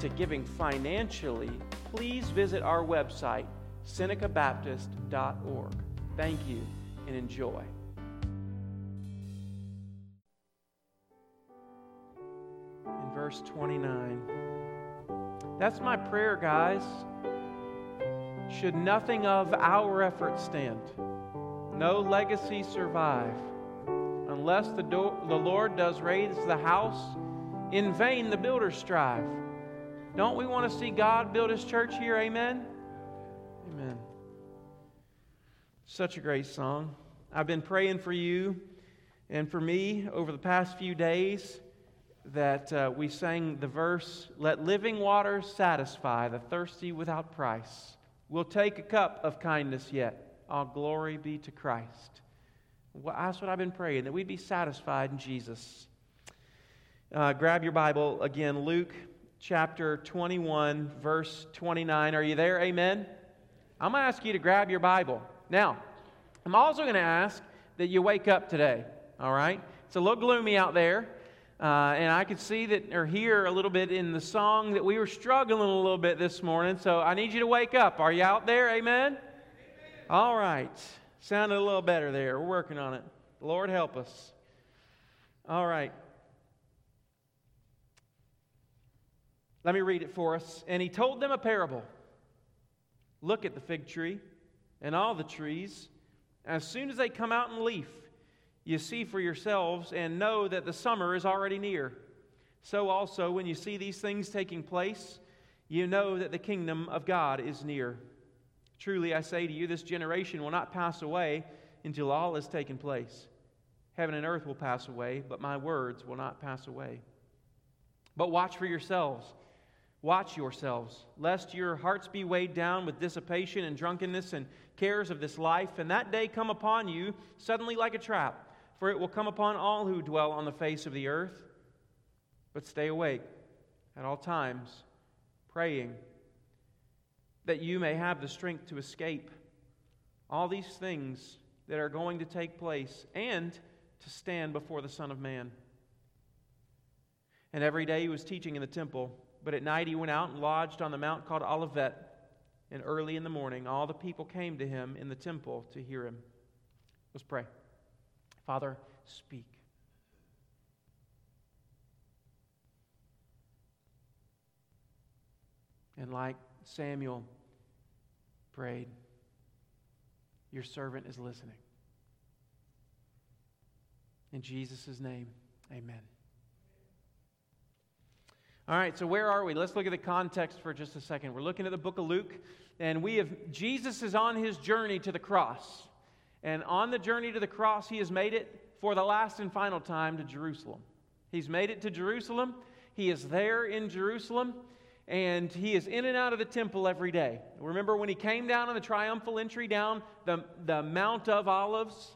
to giving financially, please visit our website, senecabaptist.org. Thank you and enjoy. In verse 29, that's my prayer, guys. Should nothing of our efforts stand, no legacy survive Unless the, do- the Lord does raise the house, in vain the builders strive. Don't we want to see God build his church here? Amen? Amen. Such a great song. I've been praying for you and for me over the past few days that uh, we sang the verse, Let living waters satisfy the thirsty without price. We'll take a cup of kindness yet. All glory be to Christ. Well, that's what I've been praying, that we'd be satisfied in Jesus. Uh, grab your Bible again, Luke chapter 21, verse 29. Are you there? Amen? I'm going to ask you to grab your Bible. Now, I'm also going to ask that you wake up today, all right? It's a little gloomy out there. Uh, and I could see that or hear a little bit in the song that we were struggling a little bit this morning. So I need you to wake up. Are you out there? Amen? Amen. All right. Sounded a little better there. We're working on it. Lord help us. All right. Let me read it for us. And he told them a parable. Look at the fig tree and all the trees. As soon as they come out in leaf, you see for yourselves and know that the summer is already near. So also, when you see these things taking place, you know that the kingdom of God is near. Truly, I say to you, this generation will not pass away until all has taken place. Heaven and earth will pass away, but my words will not pass away. But watch for yourselves. Watch yourselves, lest your hearts be weighed down with dissipation and drunkenness and cares of this life, and that day come upon you suddenly like a trap, for it will come upon all who dwell on the face of the earth. But stay awake at all times, praying that you may have the strength to escape all these things that are going to take place and to stand before the Son of Man. And every day he was teaching in the temple, but at night he went out and lodged on the mount called Olivet. And early in the morning, all the people came to him in the temple to hear him. Let's pray. Father, speak. And like Samuel, prayed. Your servant is listening. In Jesus' name, amen. All right, so where are we? Let's look at the context for just a second. We're looking at the book of Luke, and we have Jesus is on his journey to the cross. And on the journey to the cross, he has made it for the last and final time to Jerusalem. He's made it to Jerusalem. He is there in Jerusalem and he is in and out of the temple every day. Remember when he came down on the triumphal entry down the, the Mount of Olives?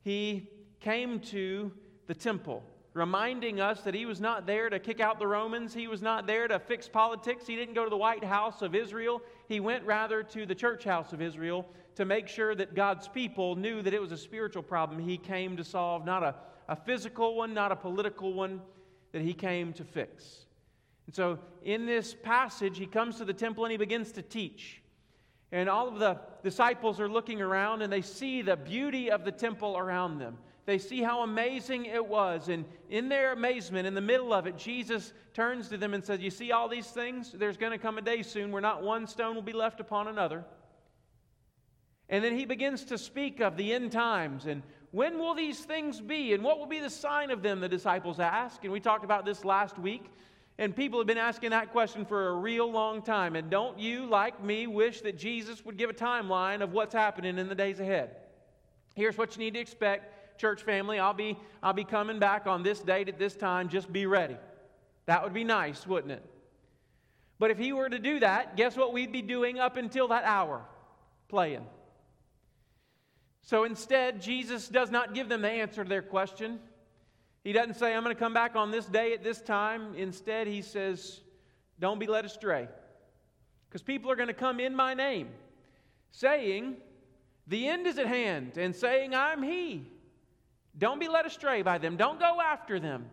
He came to the temple, reminding us that he was not there to kick out the Romans. He was not there to fix politics. He didn't go to the White House of Israel. He went rather to the church house of Israel to make sure that God's people knew that it was a spiritual problem he came to solve, not a, a physical one, not a political one, that he came to fix. And so in this passage, he comes to the temple and he begins to teach. And all of the disciples are looking around and they see the beauty of the temple around them. They see how amazing it was. And in their amazement, in the middle of it, Jesus turns to them and says, You see all these things? There's going to come a day soon where not one stone will be left upon another. And then he begins to speak of the end times and when will these things be and what will be the sign of them, the disciples ask. And we talked about this last week. And people have been asking that question for a real long time. And don't you, like me, wish that Jesus would give a timeline of what's happening in the days ahead? Here's what you need to expect, church family. I'll be, I'll be coming back on this date at this time. Just be ready. That would be nice, wouldn't it? But if he were to do that, guess what we'd be doing up until that hour? Playing. So instead, Jesus does not give them the answer to their question. He doesn't say, I'm going to come back on this day at this time. Instead, he says, Don't be led astray. Because people are going to come in my name, saying, The end is at hand, and saying, I'm he. Don't be led astray by them. Don't go after them.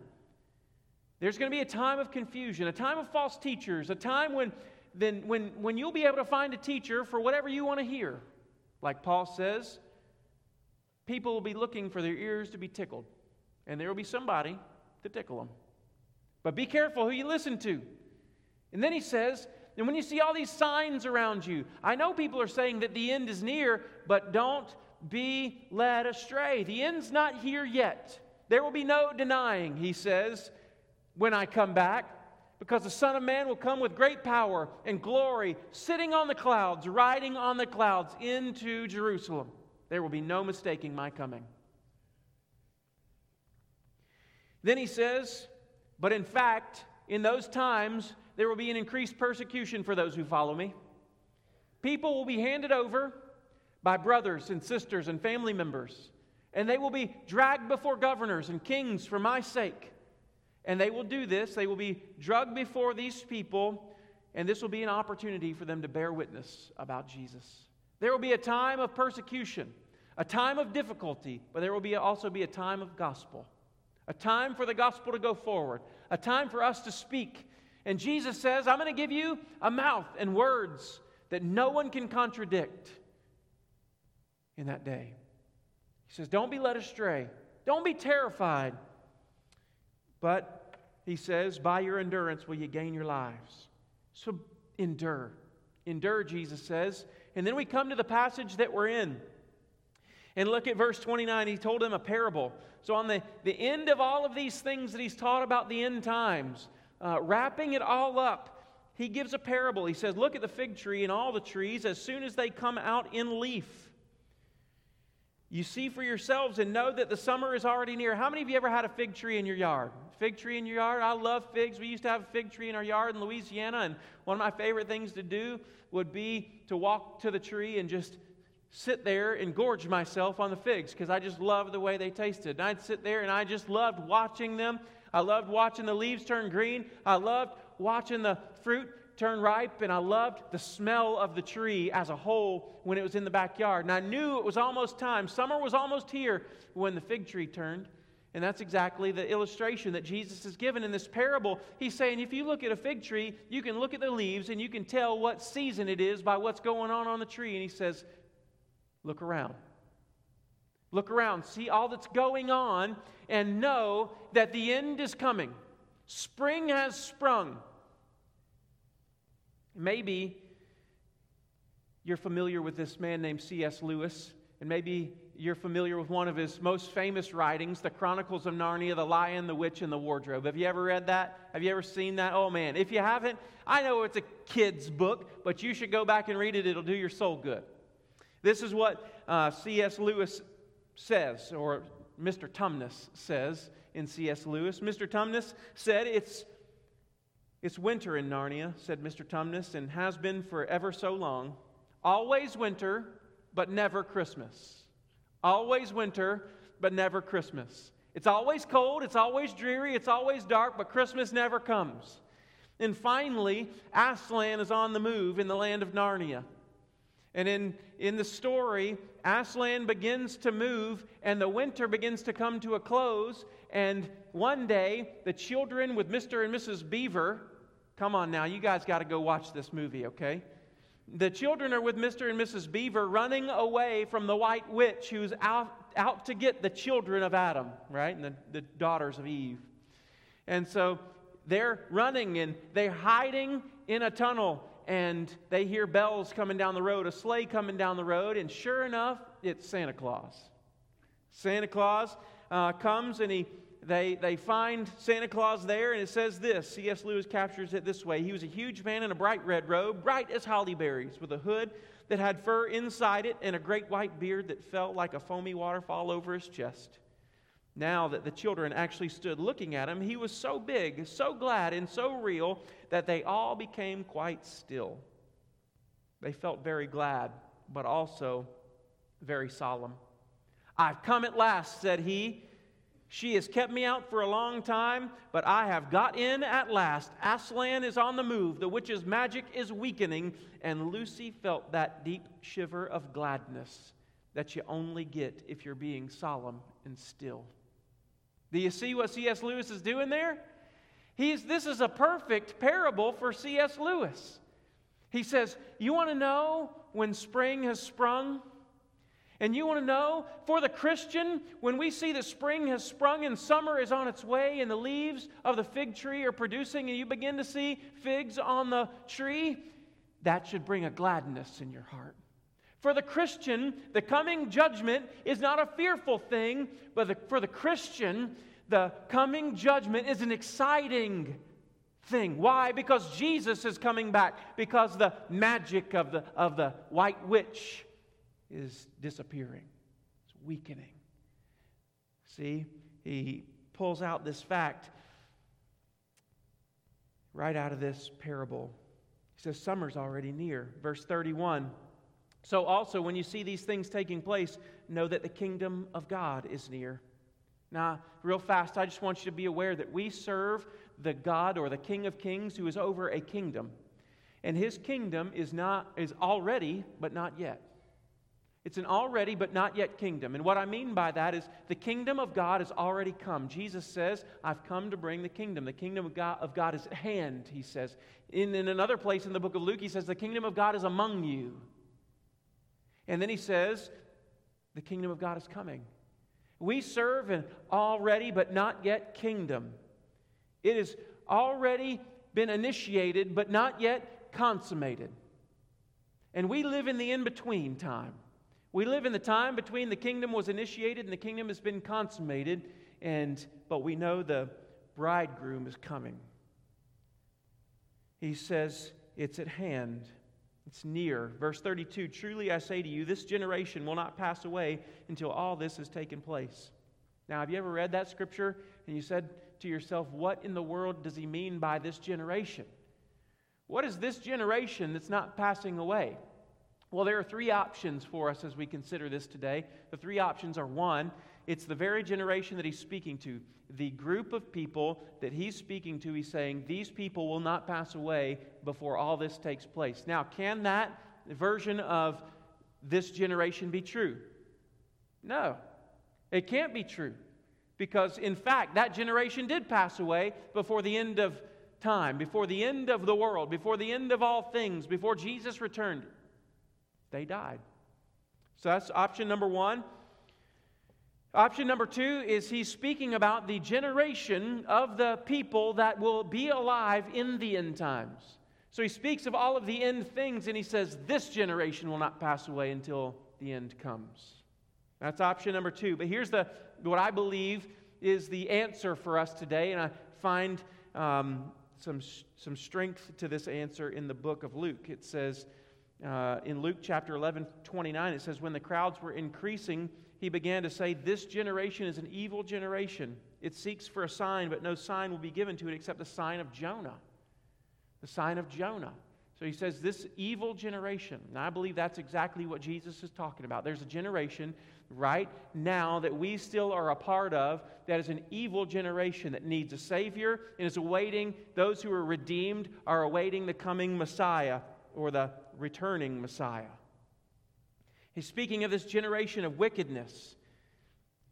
There's going to be a time of confusion, a time of false teachers, a time when, then, when, when you'll be able to find a teacher for whatever you want to hear. Like Paul says, people will be looking for their ears to be tickled, and there will be somebody to tickle them. But be careful who you listen to. And then he says, and when you see all these signs around you, I know people are saying that the end is near, but don't be led astray. The end's not here yet. There will be no denying, he says, when I come back, because the Son of Man will come with great power and glory, sitting on the clouds, riding on the clouds into Jerusalem. There will be no mistaking my coming. Then he says, But in fact, in those times, there will be an increased persecution for those who follow me. People will be handed over by brothers and sisters and family members, and they will be dragged before governors and kings for my sake. And they will do this, they will be drugged before these people, and this will be an opportunity for them to bear witness about Jesus. There will be a time of persecution, a time of difficulty, but there will be also be a time of gospel, a time for the gospel to go forward, a time for us to speak. And Jesus says, I'm going to give you a mouth and words that no one can contradict in that day. He says, Don't be led astray, don't be terrified. But he says, By your endurance will you gain your lives. So endure. Endure, Jesus says. And then we come to the passage that we're in. And look at verse 29. He told them a parable. So, on the, the end of all of these things that he's taught about the end times, uh, wrapping it all up, he gives a parable. He says, Look at the fig tree and all the trees as soon as they come out in leaf. You see for yourselves and know that the summer is already near. How many of you ever had a fig tree in your yard? Fig tree in your yard? I love figs. We used to have a fig tree in our yard in Louisiana, and one of my favorite things to do would be to walk to the tree and just sit there and gorge myself on the figs because I just loved the way they tasted. And I'd sit there and I just loved watching them. I loved watching the leaves turn green. I loved watching the fruit turn ripe, and I loved the smell of the tree as a whole when it was in the backyard. And I knew it was almost time. Summer was almost here when the fig tree turned. And that's exactly the illustration that Jesus has given in this parable. He's saying if you look at a fig tree, you can look at the leaves and you can tell what season it is by what's going on on the tree. And he says, Look around. Look around, see all that's going on, and know that the end is coming. Spring has sprung. Maybe you're familiar with this man named C.S. Lewis, and maybe you're familiar with one of his most famous writings, The Chronicles of Narnia, The Lion, the Witch, and the Wardrobe. Have you ever read that? Have you ever seen that? Oh man, if you haven't, I know it's a kid's book, but you should go back and read it. It'll do your soul good. This is what uh, C.S. Lewis says, or Mr. Tumnus says in C.S. Lewis. Mr. Tumnus said it's it's winter in Narnia, said Mr. Tumnus, and has been for ever so long. Always winter, but never Christmas. Always winter, but never Christmas. It's always cold, it's always dreary, it's always dark, but Christmas never comes. And finally, Aslan is on the move in the land of Narnia. And in, in the story, Aslan begins to move, and the winter begins to come to a close. And one day, the children with Mr. and Mrs. Beaver, come on now, you guys got to go watch this movie, okay? The children are with Mr. and Mrs. Beaver running away from the white witch who's out, out to get the children of Adam, right? And the, the daughters of Eve. And so they're running and they're hiding in a tunnel and they hear bells coming down the road, a sleigh coming down the road, and sure enough, it's Santa Claus. Santa Claus uh, comes and he, they, they find Santa Claus there, and it says this C.S. Lewis captures it this way He was a huge man in a bright red robe, bright as holly berries, with a hood that had fur inside it and a great white beard that felt like a foamy waterfall over his chest. Now that the children actually stood looking at him, he was so big, so glad, and so real that they all became quite still. They felt very glad, but also very solemn. I've come at last, said he. She has kept me out for a long time, but I have got in at last. Aslan is on the move, the witch's magic is weakening, and Lucy felt that deep shiver of gladness that you only get if you're being solemn and still. Do you see what C.S. Lewis is doing there? He's, this is a perfect parable for C.S. Lewis. He says, You want to know when spring has sprung? And you want to know, for the Christian, when we see that spring has sprung and summer is on its way and the leaves of the fig tree are producing and you begin to see figs on the tree, that should bring a gladness in your heart. For the Christian, the coming judgment is not a fearful thing, but the, for the Christian, the coming judgment is an exciting thing. Why? Because Jesus is coming back, because the magic of the, of the white witch is disappearing, it's weakening. See, he pulls out this fact right out of this parable. He says, Summer's already near. Verse 31. So, also, when you see these things taking place, know that the kingdom of God is near. Now, real fast, I just want you to be aware that we serve the God or the King of Kings who is over a kingdom. And his kingdom is not is already but not yet. It's an already but not yet kingdom. And what I mean by that is the kingdom of God has already come. Jesus says, I've come to bring the kingdom. The kingdom of God, of God is at hand, he says. In, in another place in the book of Luke, he says, The kingdom of God is among you. And then he says, The kingdom of God is coming. We serve an already but not yet kingdom. It has already been initiated but not yet consummated. And we live in the in between time. We live in the time between the kingdom was initiated and the kingdom has been consummated, and but we know the bridegroom is coming. He says, It's at hand, it's near. Verse 32 Truly I say to you, this generation will not pass away until all this has taken place. Now, have you ever read that scripture and you said to yourself, What in the world does he mean by this generation? What is this generation that's not passing away? Well, there are three options for us as we consider this today. The three options are one, it's the very generation that he's speaking to. The group of people that he's speaking to, he's saying, These people will not pass away before all this takes place. Now, can that version of this generation be true? No, it can't be true. Because, in fact, that generation did pass away before the end of time, before the end of the world, before the end of all things, before Jesus returned. They died. So that's option number one. Option number two is he's speaking about the generation of the people that will be alive in the end times. So he speaks of all of the end things and he says, This generation will not pass away until the end comes. That's option number two. But here's the, what I believe is the answer for us today, and I find um, some, some strength to this answer in the book of Luke. It says, uh, in Luke chapter 11, 29, it says, When the crowds were increasing, he began to say, This generation is an evil generation. It seeks for a sign, but no sign will be given to it except the sign of Jonah. The sign of Jonah. So he says, This evil generation. And I believe that's exactly what Jesus is talking about. There's a generation right now that we still are a part of that is an evil generation that needs a Savior and is awaiting, those who are redeemed are awaiting the coming Messiah or the returning Messiah. He's speaking of this generation of wickedness.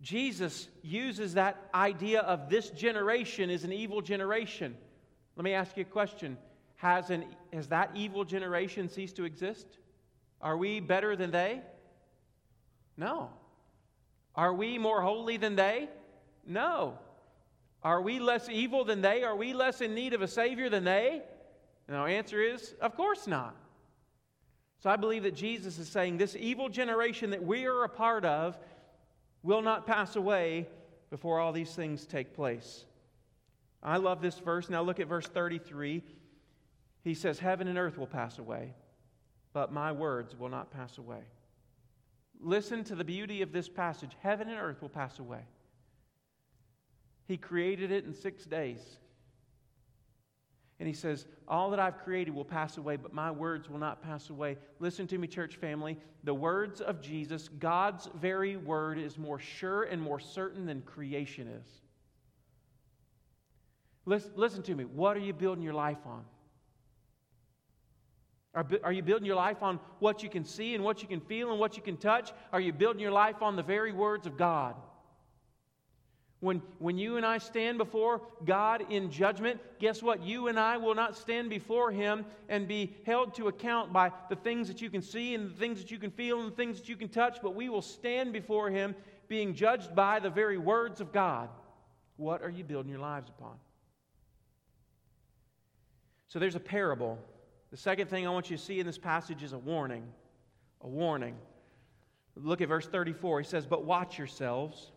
Jesus uses that idea of this generation is an evil generation. Let me ask you a question. Has, an, has that evil generation ceased to exist? Are we better than they? No. Are we more holy than they? No. Are we less evil than they? Are we less in need of a Savior than they? Our answer is, of course not. So I believe that Jesus is saying this evil generation that we are a part of will not pass away before all these things take place. I love this verse. Now look at verse 33. He says, Heaven and earth will pass away, but my words will not pass away. Listen to the beauty of this passage. Heaven and earth will pass away. He created it in six days. And he says, All that I've created will pass away, but my words will not pass away. Listen to me, church family. The words of Jesus, God's very word, is more sure and more certain than creation is. Listen, listen to me. What are you building your life on? Are, are you building your life on what you can see and what you can feel and what you can touch? Are you building your life on the very words of God? When, when you and I stand before God in judgment, guess what? You and I will not stand before Him and be held to account by the things that you can see and the things that you can feel and the things that you can touch, but we will stand before Him being judged by the very words of God. What are you building your lives upon? So there's a parable. The second thing I want you to see in this passage is a warning. A warning. Look at verse 34. He says, But watch yourselves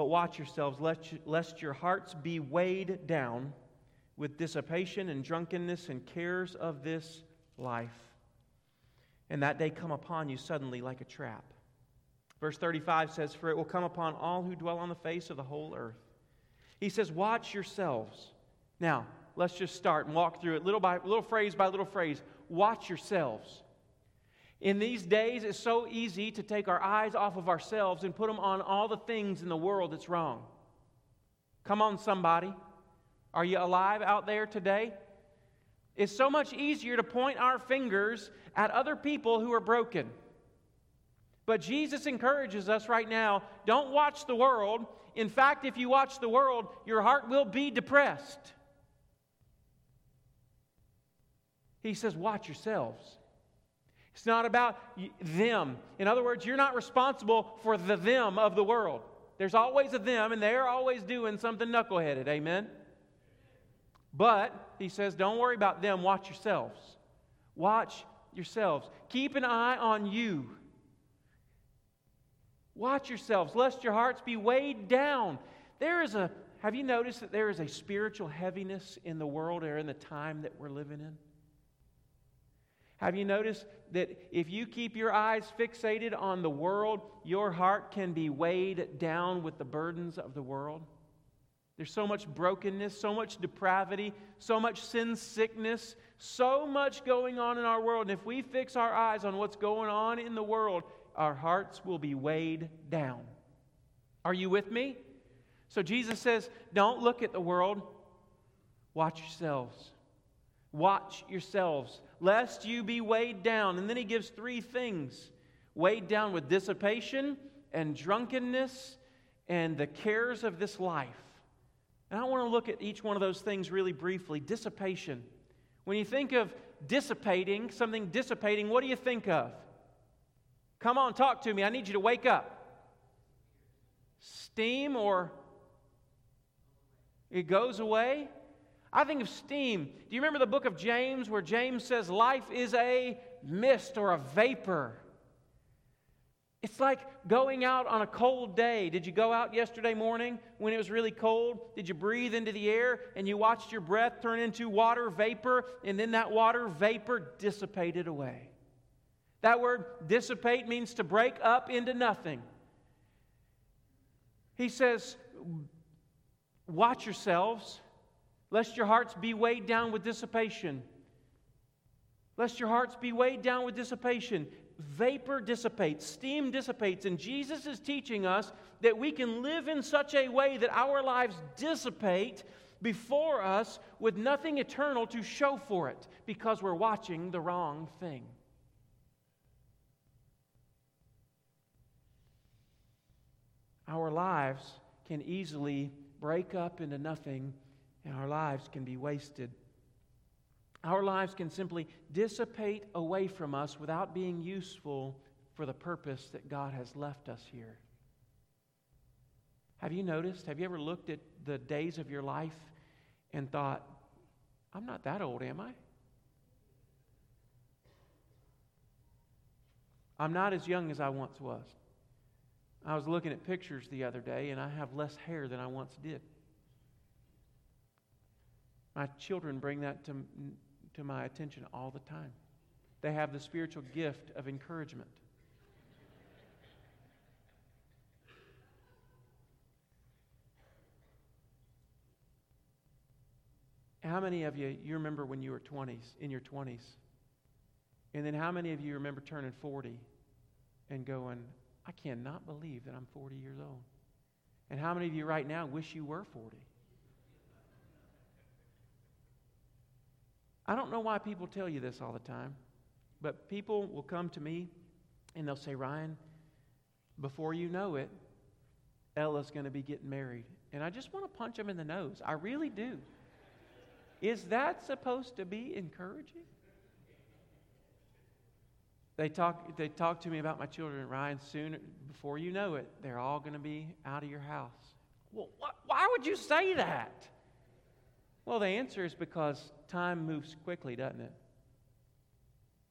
but watch yourselves, lest your hearts be weighed down with dissipation and drunkenness and cares of this life, and that day come upon you suddenly like a trap. Verse 35 says, For it will come upon all who dwell on the face of the whole earth. He says, Watch yourselves. Now, let's just start and walk through it little by little phrase by little phrase. Watch yourselves. In these days, it's so easy to take our eyes off of ourselves and put them on all the things in the world that's wrong. Come on, somebody. Are you alive out there today? It's so much easier to point our fingers at other people who are broken. But Jesus encourages us right now don't watch the world. In fact, if you watch the world, your heart will be depressed. He says, Watch yourselves. It's not about them. In other words, you're not responsible for the them of the world. There's always a them, and they're always doing something knuckleheaded. Amen? But, he says, don't worry about them. Watch yourselves. Watch yourselves. Keep an eye on you. Watch yourselves, lest your hearts be weighed down. There is a, have you noticed that there is a spiritual heaviness in the world or in the time that we're living in? Have you noticed that if you keep your eyes fixated on the world, your heart can be weighed down with the burdens of the world? There's so much brokenness, so much depravity, so much sin sickness, so much going on in our world. And if we fix our eyes on what's going on in the world, our hearts will be weighed down. Are you with me? So Jesus says, Don't look at the world, watch yourselves. Watch yourselves, lest you be weighed down. And then he gives three things weighed down with dissipation and drunkenness and the cares of this life. And I want to look at each one of those things really briefly. Dissipation. When you think of dissipating, something dissipating, what do you think of? Come on, talk to me. I need you to wake up. Steam or it goes away? I think of steam. Do you remember the book of James where James says life is a mist or a vapor? It's like going out on a cold day. Did you go out yesterday morning when it was really cold? Did you breathe into the air and you watched your breath turn into water vapor and then that water vapor dissipated away? That word dissipate means to break up into nothing. He says, Watch yourselves lest your hearts be weighed down with dissipation. Lest your hearts be weighed down with dissipation. Vapor dissipates, steam dissipates, and Jesus is teaching us that we can live in such a way that our lives dissipate before us with nothing eternal to show for it because we're watching the wrong thing. Our lives can easily break up into nothing and our lives can be wasted. Our lives can simply dissipate away from us without being useful for the purpose that God has left us here. Have you noticed? Have you ever looked at the days of your life and thought, I'm not that old, am I? I'm not as young as I once was. I was looking at pictures the other day, and I have less hair than I once did. My children bring that to, to my attention all the time. They have the spiritual gift of encouragement. How many of you you remember when you were 20s, in your 20s? And then how many of you remember turning 40 and going, I cannot believe that I'm 40 years old? And how many of you right now wish you were 40? I don't know why people tell you this all the time, but people will come to me and they'll say, Ryan, before you know it, Ella's going to be getting married. And I just want to punch them in the nose. I really do. Is that supposed to be encouraging? They talk, they talk to me about my children, Ryan. Soon, before you know it, they're all going to be out of your house. Well, wh- why would you say that? Well, the answer is because time moves quickly, doesn't it?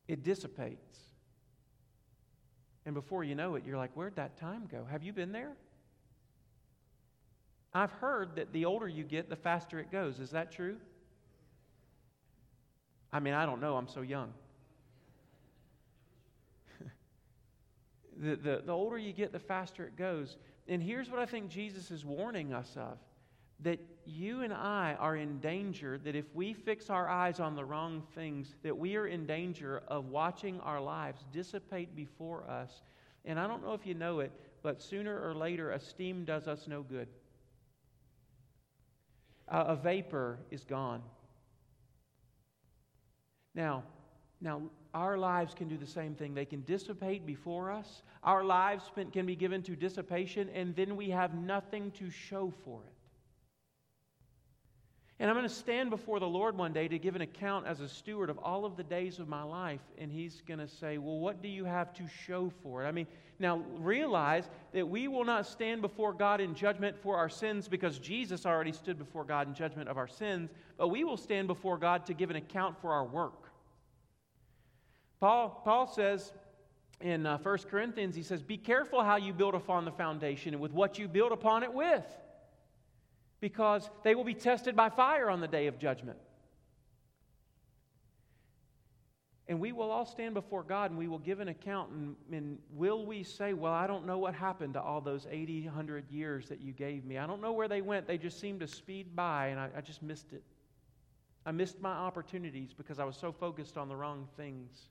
It dissipates. And before you know it, you're like, where'd that time go? Have you been there? I've heard that the older you get, the faster it goes. Is that true? I mean, I don't know. I'm so young. the, the, the older you get, the faster it goes. And here's what I think Jesus is warning us of that you and I are in danger, that if we fix our eyes on the wrong things, that we are in danger of watching our lives dissipate before us. And I don't know if you know it, but sooner or later, esteem does us no good. Uh, a vapor is gone. Now, now, our lives can do the same thing. They can dissipate before us. Our lives can be given to dissipation, and then we have nothing to show for it. And I'm going to stand before the Lord one day to give an account as a steward of all of the days of my life. And He's going to say, Well, what do you have to show for it? I mean, now realize that we will not stand before God in judgment for our sins because Jesus already stood before God in judgment of our sins, but we will stand before God to give an account for our work. Paul, Paul says in uh, 1 Corinthians, he says, Be careful how you build upon the foundation and with what you build upon it with because they will be tested by fire on the day of judgment. And we will all stand before God and we will give an account. And, and, will we say, Well, I don't know what happened to all those 80, 100 years that you gave me? I don't know where they went. They just seemed to speed by and I, I just missed it. I missed my opportunities because I was so focused on the wrong things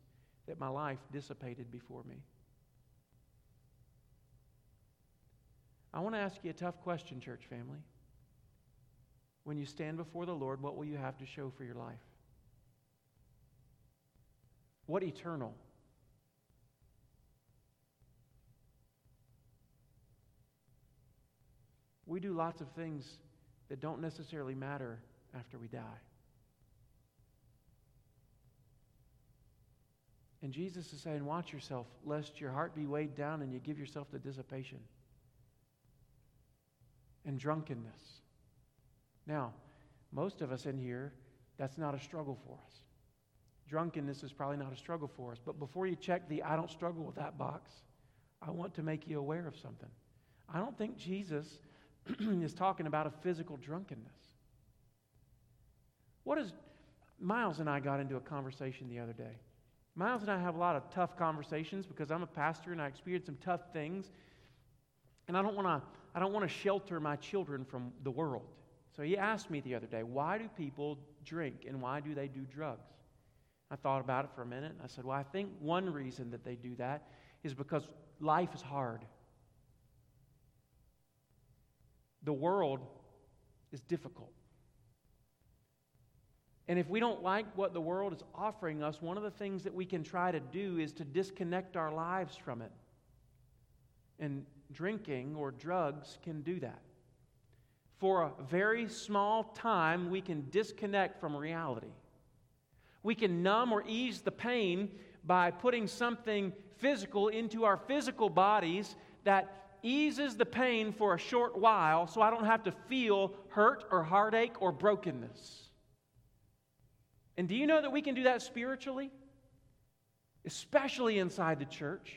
that my life dissipated before me. I want to ask you a tough question, church family when you stand before the Lord, what will you have to show for your life? What eternal? We do lots of things that don't necessarily matter after we die. And Jesus is saying, Watch yourself, lest your heart be weighed down and you give yourself to dissipation and drunkenness now, most of us in here, that's not a struggle for us. Drunkenness is probably not a struggle for us. But before you check the I don't struggle with that box, I want to make you aware of something. I don't think Jesus is talking about a physical drunkenness. What is Miles and I got into a conversation the other day. Miles and I have a lot of tough conversations because I'm a pastor and I experience some tough things. And I don't want to I don't want to shelter my children from the world. So he asked me the other day, why do people drink and why do they do drugs? I thought about it for a minute and I said, well, I think one reason that they do that is because life is hard. The world is difficult. And if we don't like what the world is offering us, one of the things that we can try to do is to disconnect our lives from it. And drinking or drugs can do that for a very small time, we can disconnect from reality. We can numb or ease the pain by putting something physical into our physical bodies that eases the pain for a short while so I don't have to feel hurt or heartache or brokenness. And do you know that we can do that spiritually? Especially inside the church.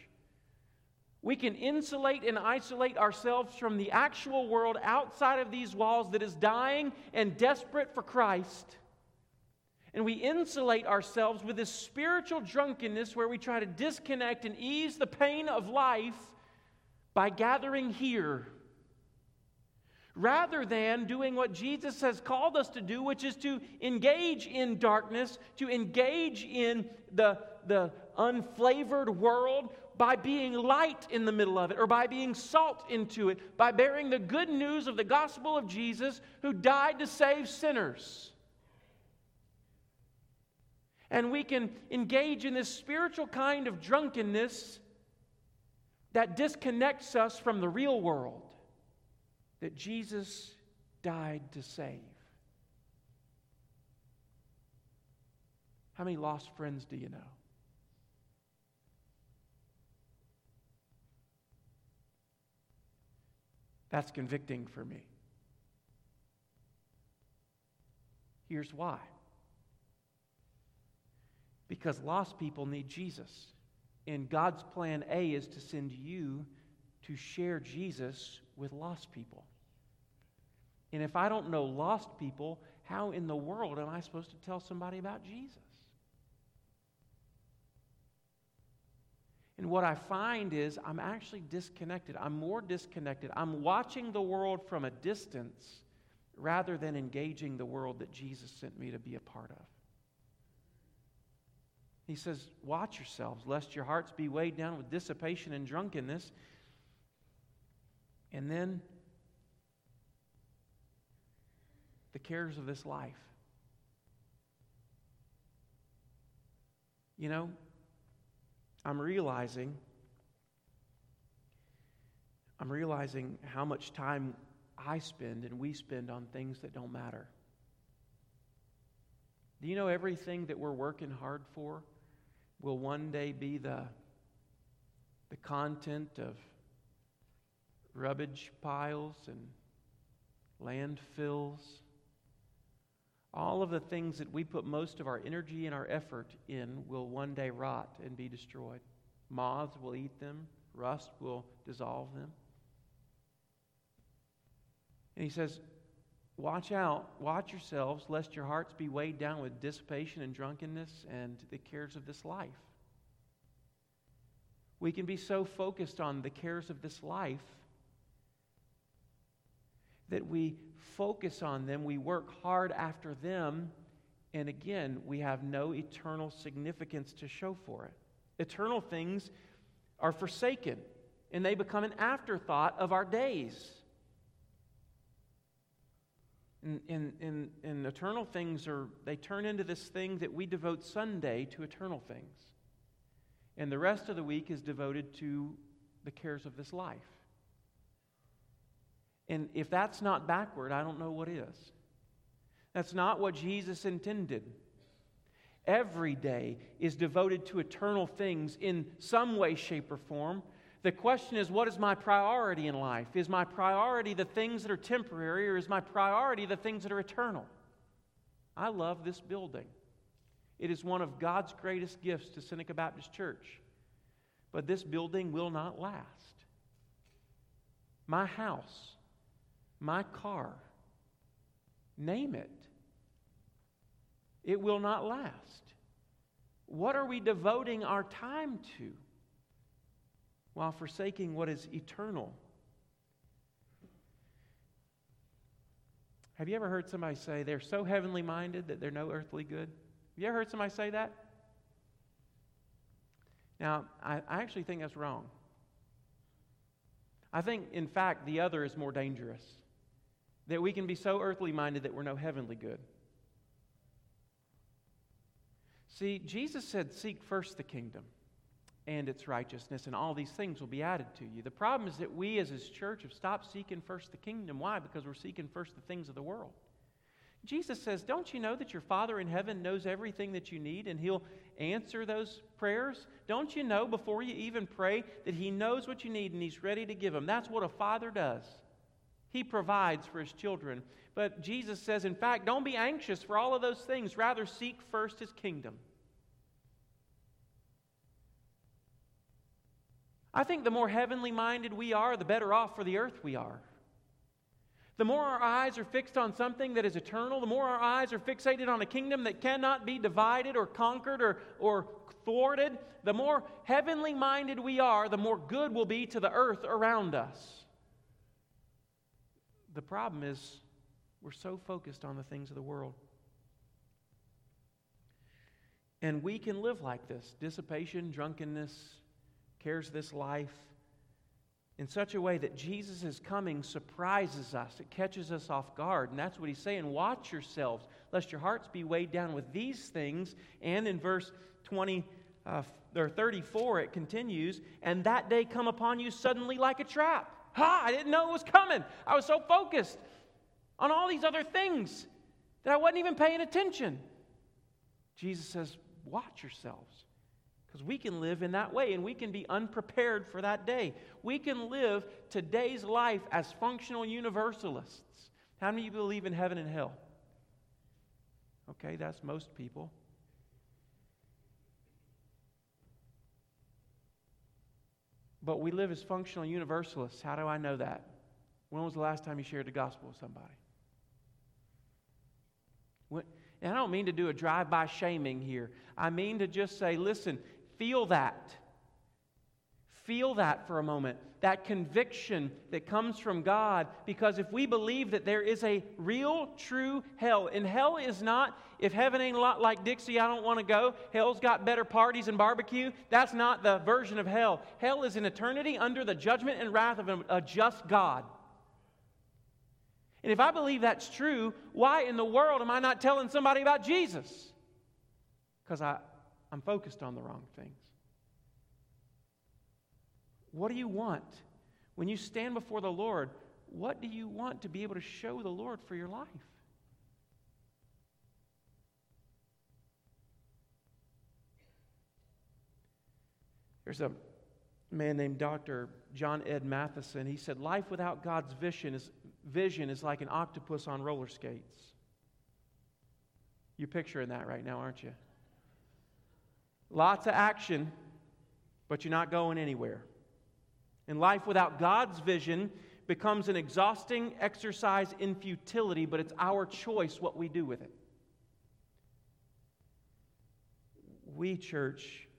We can insulate and isolate ourselves from the actual world outside of these walls that is dying and desperate for Christ. And we insulate ourselves with this spiritual drunkenness where we try to disconnect and ease the pain of life by gathering here. rather than doing what Jesus has called us to do, which is to engage in darkness, to engage in the, the unflavored world by being light in the middle of it, or by being salt into it, by bearing the good news of the gospel of Jesus who died to save sinners. And we can engage in this spiritual kind of drunkenness that disconnects us from the real world that Jesus died to save. How many lost friends do you know? That's convicting for me. Here's why because lost people need Jesus. And God's plan A is to send you to share Jesus with lost people. And if I don't know lost people, how in the world am I supposed to tell somebody about Jesus? And what I find is I'm actually disconnected. I'm more disconnected. I'm watching the world from a distance rather than engaging the world that Jesus sent me to be a part of. He says, Watch yourselves, lest your hearts be weighed down with dissipation and drunkenness. And then the cares of this life. You know, I'm realizing I'm realizing how much time I spend and we spend on things that don't matter. Do you know everything that we're working hard for will one day be the, the content of rubbish piles and landfills all of the things that we put most of our energy and our effort in will one day rot and be destroyed. Moths will eat them, rust will dissolve them. And he says, Watch out, watch yourselves, lest your hearts be weighed down with dissipation and drunkenness and the cares of this life. We can be so focused on the cares of this life that we focus on them, we work hard after them, and again, we have no eternal significance to show for it. Eternal things are forsaken, and they become an afterthought of our days. And, and, and, and, eternal things are, they turn into this thing that we devote Sunday to eternal things. And the rest of the week is devoted to the cares of this life. And if that's not backward, I don't know what is. That's not what Jesus intended. Every day is devoted to eternal things in some way, shape, or form. The question is, what is my priority in life? Is my priority the things that are temporary, or is my priority the things that are eternal? I love this building. It is one of God's greatest gifts to Seneca Baptist Church. But this building will not last. My house my car. Name it. It will not last. What are we devoting our time to while forsaking what is eternal? Have you ever heard somebody say they're so heavenly minded that they're no earthly good? Have you ever heard somebody say that? Now, I, I actually think that's wrong. I think, in fact, the other is more dangerous. That we can be so earthly minded that we're no heavenly good. See, Jesus said, Seek first the kingdom and its righteousness, and all these things will be added to you. The problem is that we as his church have stopped seeking first the kingdom. Why? Because we're seeking first the things of the world. Jesus says, Don't you know that your Father in heaven knows everything that you need and He'll answer those prayers? Don't you know before you even pray that He knows what you need and He's ready to give them? That's what a father does. He provides for his children. But Jesus says, in fact, don't be anxious for all of those things. Rather, seek first his kingdom. I think the more heavenly minded we are, the better off for the earth we are. The more our eyes are fixed on something that is eternal, the more our eyes are fixated on a kingdom that cannot be divided or conquered or, or thwarted, the more heavenly minded we are, the more good will be to the earth around us. The problem is we're so focused on the things of the world. And we can live like this dissipation, drunkenness, cares this life in such a way that Jesus' coming surprises us. It catches us off guard. And that's what he's saying. Watch yourselves, lest your hearts be weighed down with these things. And in verse 20 uh, or 34, it continues, and that day come upon you suddenly like a trap. Ha! I didn't know it was coming. I was so focused on all these other things that I wasn't even paying attention. Jesus says, Watch yourselves. Because we can live in that way and we can be unprepared for that day. We can live today's life as functional universalists. How many of you believe in heaven and hell? Okay, that's most people. But we live as functional universalists. How do I know that? When was the last time you shared the gospel with somebody? When, and I don't mean to do a drive by shaming here. I mean to just say, listen, feel that. Feel that for a moment. That conviction that comes from God. Because if we believe that there is a real, true hell, and hell is not, if heaven ain't a lot like Dixie, I don't want to go. Hell's got better parties and barbecue. That's not the version of hell. Hell is an eternity under the judgment and wrath of a just God. And if I believe that's true, why in the world am I not telling somebody about Jesus? Because I'm focused on the wrong things. What do you want? When you stand before the Lord, what do you want to be able to show the Lord for your life? There's a man named Dr. John Ed Mathison. He said, Life without God's vision is, vision is like an octopus on roller skates. You're picturing that right now, aren't you? Lots of action, but you're not going anywhere. And life without God's vision becomes an exhausting exercise in futility, but it's our choice what we do with it. We, church,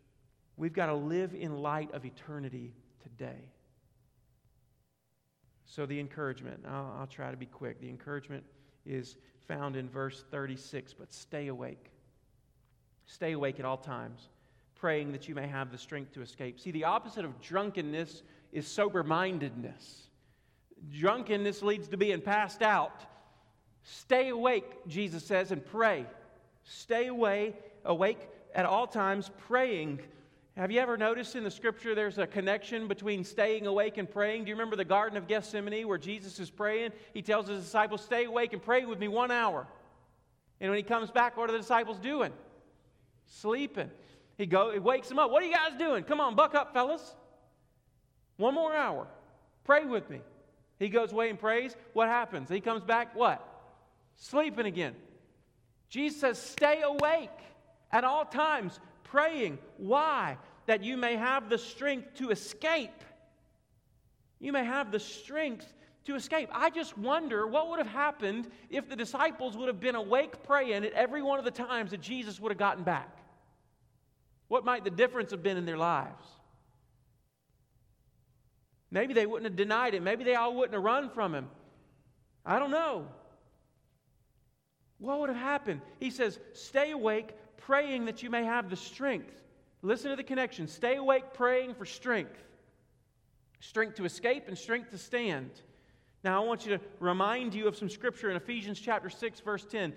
we've got to live in light of eternity today. So, the encouragement, I'll, I'll, try to be quick. The encouragement is found in verse 36, but stay awake. Stay awake at all times, praying that you may have the strength to escape. See, the opposite of drunkenness is sober mindedness. Drunkenness leads to being passed out. Stay awake, Jesus says, and pray. Stay away, awake at all times, praying have you ever noticed in the scripture there's a connection between staying awake and praying? Do you remember the Garden of Gethsemane where Jesus is praying? He tells his disciples, Stay awake and pray with me one hour. And when he comes back, what are the disciples doing? Sleeping. He, go, he wakes them up. What are you guys doing? Come on, buck up, fellas. One more hour. Pray with me. He goes away and prays. What happens? He comes back, what? Sleeping again. Jesus says, Stay awake at all times praying. Why? That you may have the strength to escape. You may have the strength to escape. I just wonder what would have happened if the disciples would have been awake praying at every one of the times that Jesus would have gotten back. What might the difference have been in their lives? Maybe they wouldn't have denied him. Maybe they all wouldn't have run from him. I don't know. What would have happened? He says, Stay awake, praying that you may have the strength. Listen to the connection. Stay awake praying for strength strength to escape and strength to stand. Now, I want you to remind you of some scripture in Ephesians chapter 6, verse 10.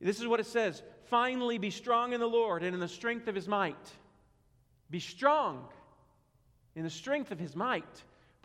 This is what it says Finally, be strong in the Lord and in the strength of his might. Be strong in the strength of his might.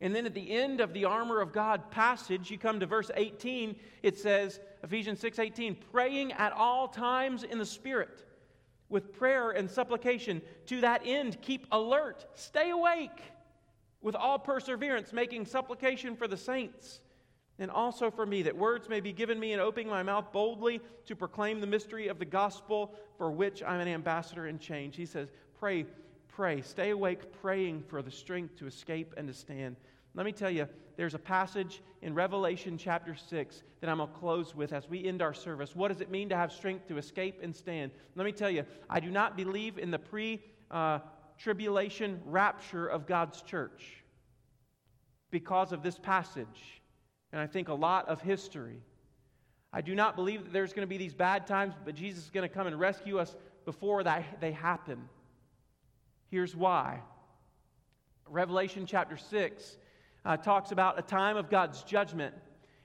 And then at the end of the armor of God passage, you come to verse 18, it says, Ephesians 6:18, praying at all times in the Spirit, with prayer and supplication. To that end, keep alert, stay awake, with all perseverance, making supplication for the saints, and also for me, that words may be given me in opening my mouth boldly to proclaim the mystery of the gospel for which I'm an ambassador in change. He says, Pray, pray, stay awake, praying for the strength to escape and to stand. Let me tell you, there's a passage in Revelation chapter 6 that I'm going to close with as we end our service. What does it mean to have strength to escape and stand? Let me tell you, I do not believe in the pre uh, tribulation rapture of God's church because of this passage and I think a lot of history. I do not believe that there's going to be these bad times, but Jesus is going to come and rescue us before that they happen. Here's why. Revelation chapter 6 uh, talks about a time of God's judgment.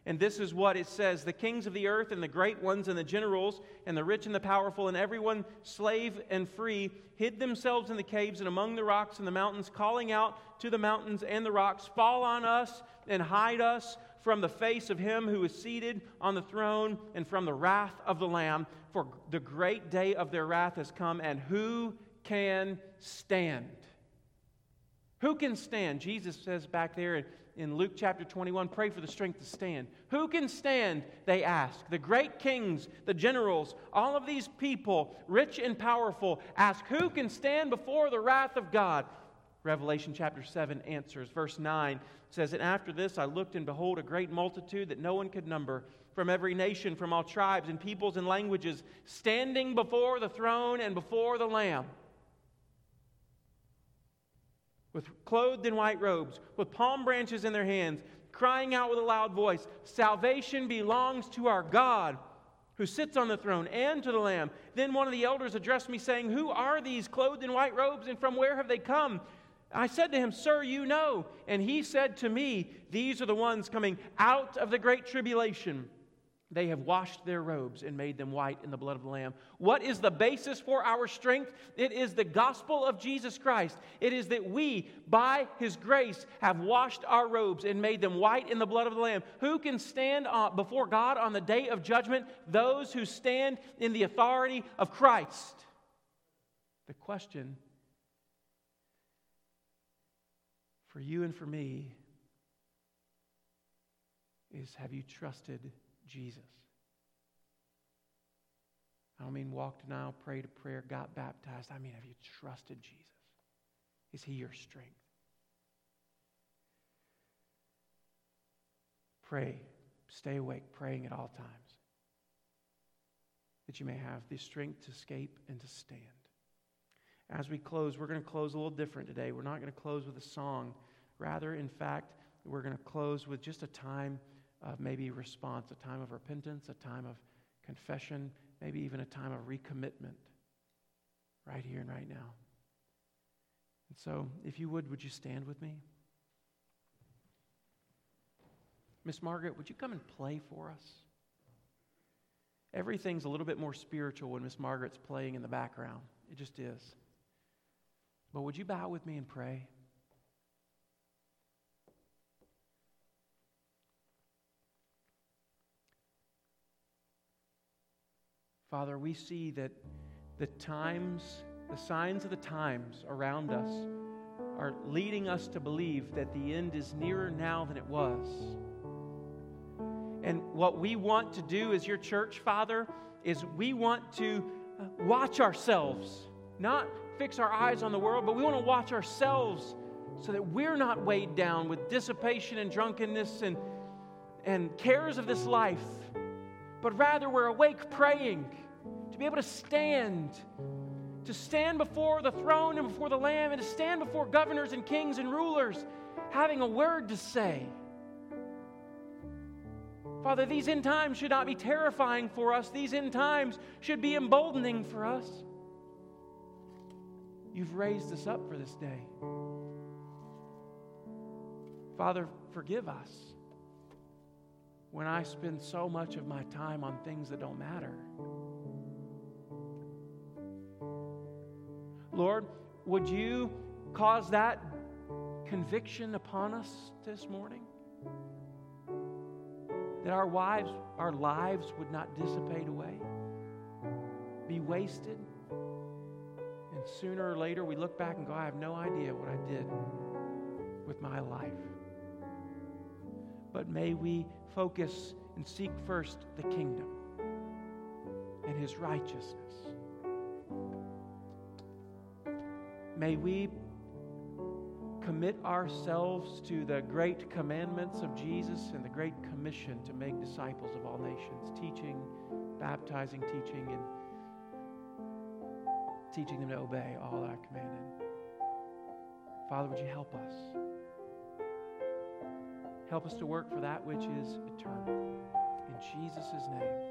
And this is what it says The kings of the earth, and the great ones, and the generals, and the rich and the powerful, and everyone, slave and free, hid themselves in the caves and among the rocks and the mountains, calling out to the mountains and the rocks, Fall on us and hide us from the face of him who is seated on the throne and from the wrath of the Lamb, for the great day of their wrath has come, and who can stand? Who can stand? Jesus says back there in Luke chapter 21 pray for the strength to stand. Who can stand? They ask. The great kings, the generals, all of these people, rich and powerful, ask who can stand before the wrath of God? Revelation chapter 7 answers. Verse 9 says, And after this I looked, and behold, a great multitude that no one could number, from every nation, from all tribes and peoples and languages, standing before the throne and before the Lamb. With clothed in white robes, with palm branches in their hands, crying out with a loud voice, Salvation belongs to our God who sits on the throne and to the Lamb. Then one of the elders addressed me, saying, Who are these clothed in white robes, and from where have they come? I said to him, Sir, you know. And he said to me, These are the ones coming out of the great tribulation. They have washed their robes and made them white in the blood of the Lamb. What is the basis for our strength? It is the gospel of Jesus Christ. It is that we, by his grace, have washed our robes and made them white in the blood of the Lamb. Who can stand uh, before God on the day of judgment? Those who stand in the authority of Christ. The question for you and for me is have you trusted Jesus? I don't mean walked an aisle, prayed a prayer, got baptized. I mean, have you trusted Jesus? Is he your strength? Pray. Stay awake, praying at all times, that you may have the strength to escape and to stand as we close, we're going to close a little different today. We're not going to close with a song. Rather, in fact, we're going to close with just a time maybe response, a time of repentance, a time of confession, maybe even a time of recommitment right here and right now. And so, if you would, would you stand with me? Miss Margaret, would you come and play for us? Everything's a little bit more spiritual when Miss Margaret's playing in the background. It just is. But would you bow with me and pray? Father, we see that the times, the signs of the times around us are leading us to believe that the end is nearer now than it was. And what we want to do as your church, Father, is we want to uh, watch ourselves, not fix our eyes on the world, but we want to watch ourselves so that we're not weighed down with dissipation and drunkenness and, and cares of this life, but rather we're awake praying be able to stand, to stand before the throne and before the Lamb, and to stand before governors and kings and rulers, having a word to say. Father, these end times should not be terrifying for us. These end times should be emboldening for us. You've raised us up for this day. Father, forgive us when I spend so much of my time on things that don't matter. Lord, would you cause that conviction upon us this morning? That our wives, our lives would not dissipate away, be wasted and sooner or later, we look back and go, I have no idea what I did with my life. but may we focus and seek first the kingdom and his righteousness. May we commit ourselves to the great commandments of Jesus and the great commission to make disciples of all nations, teaching, baptizing, teaching, and teaching them to obey all I commanded. Father, would you help us? Help us to work for that which is eternal. In Jesus' name.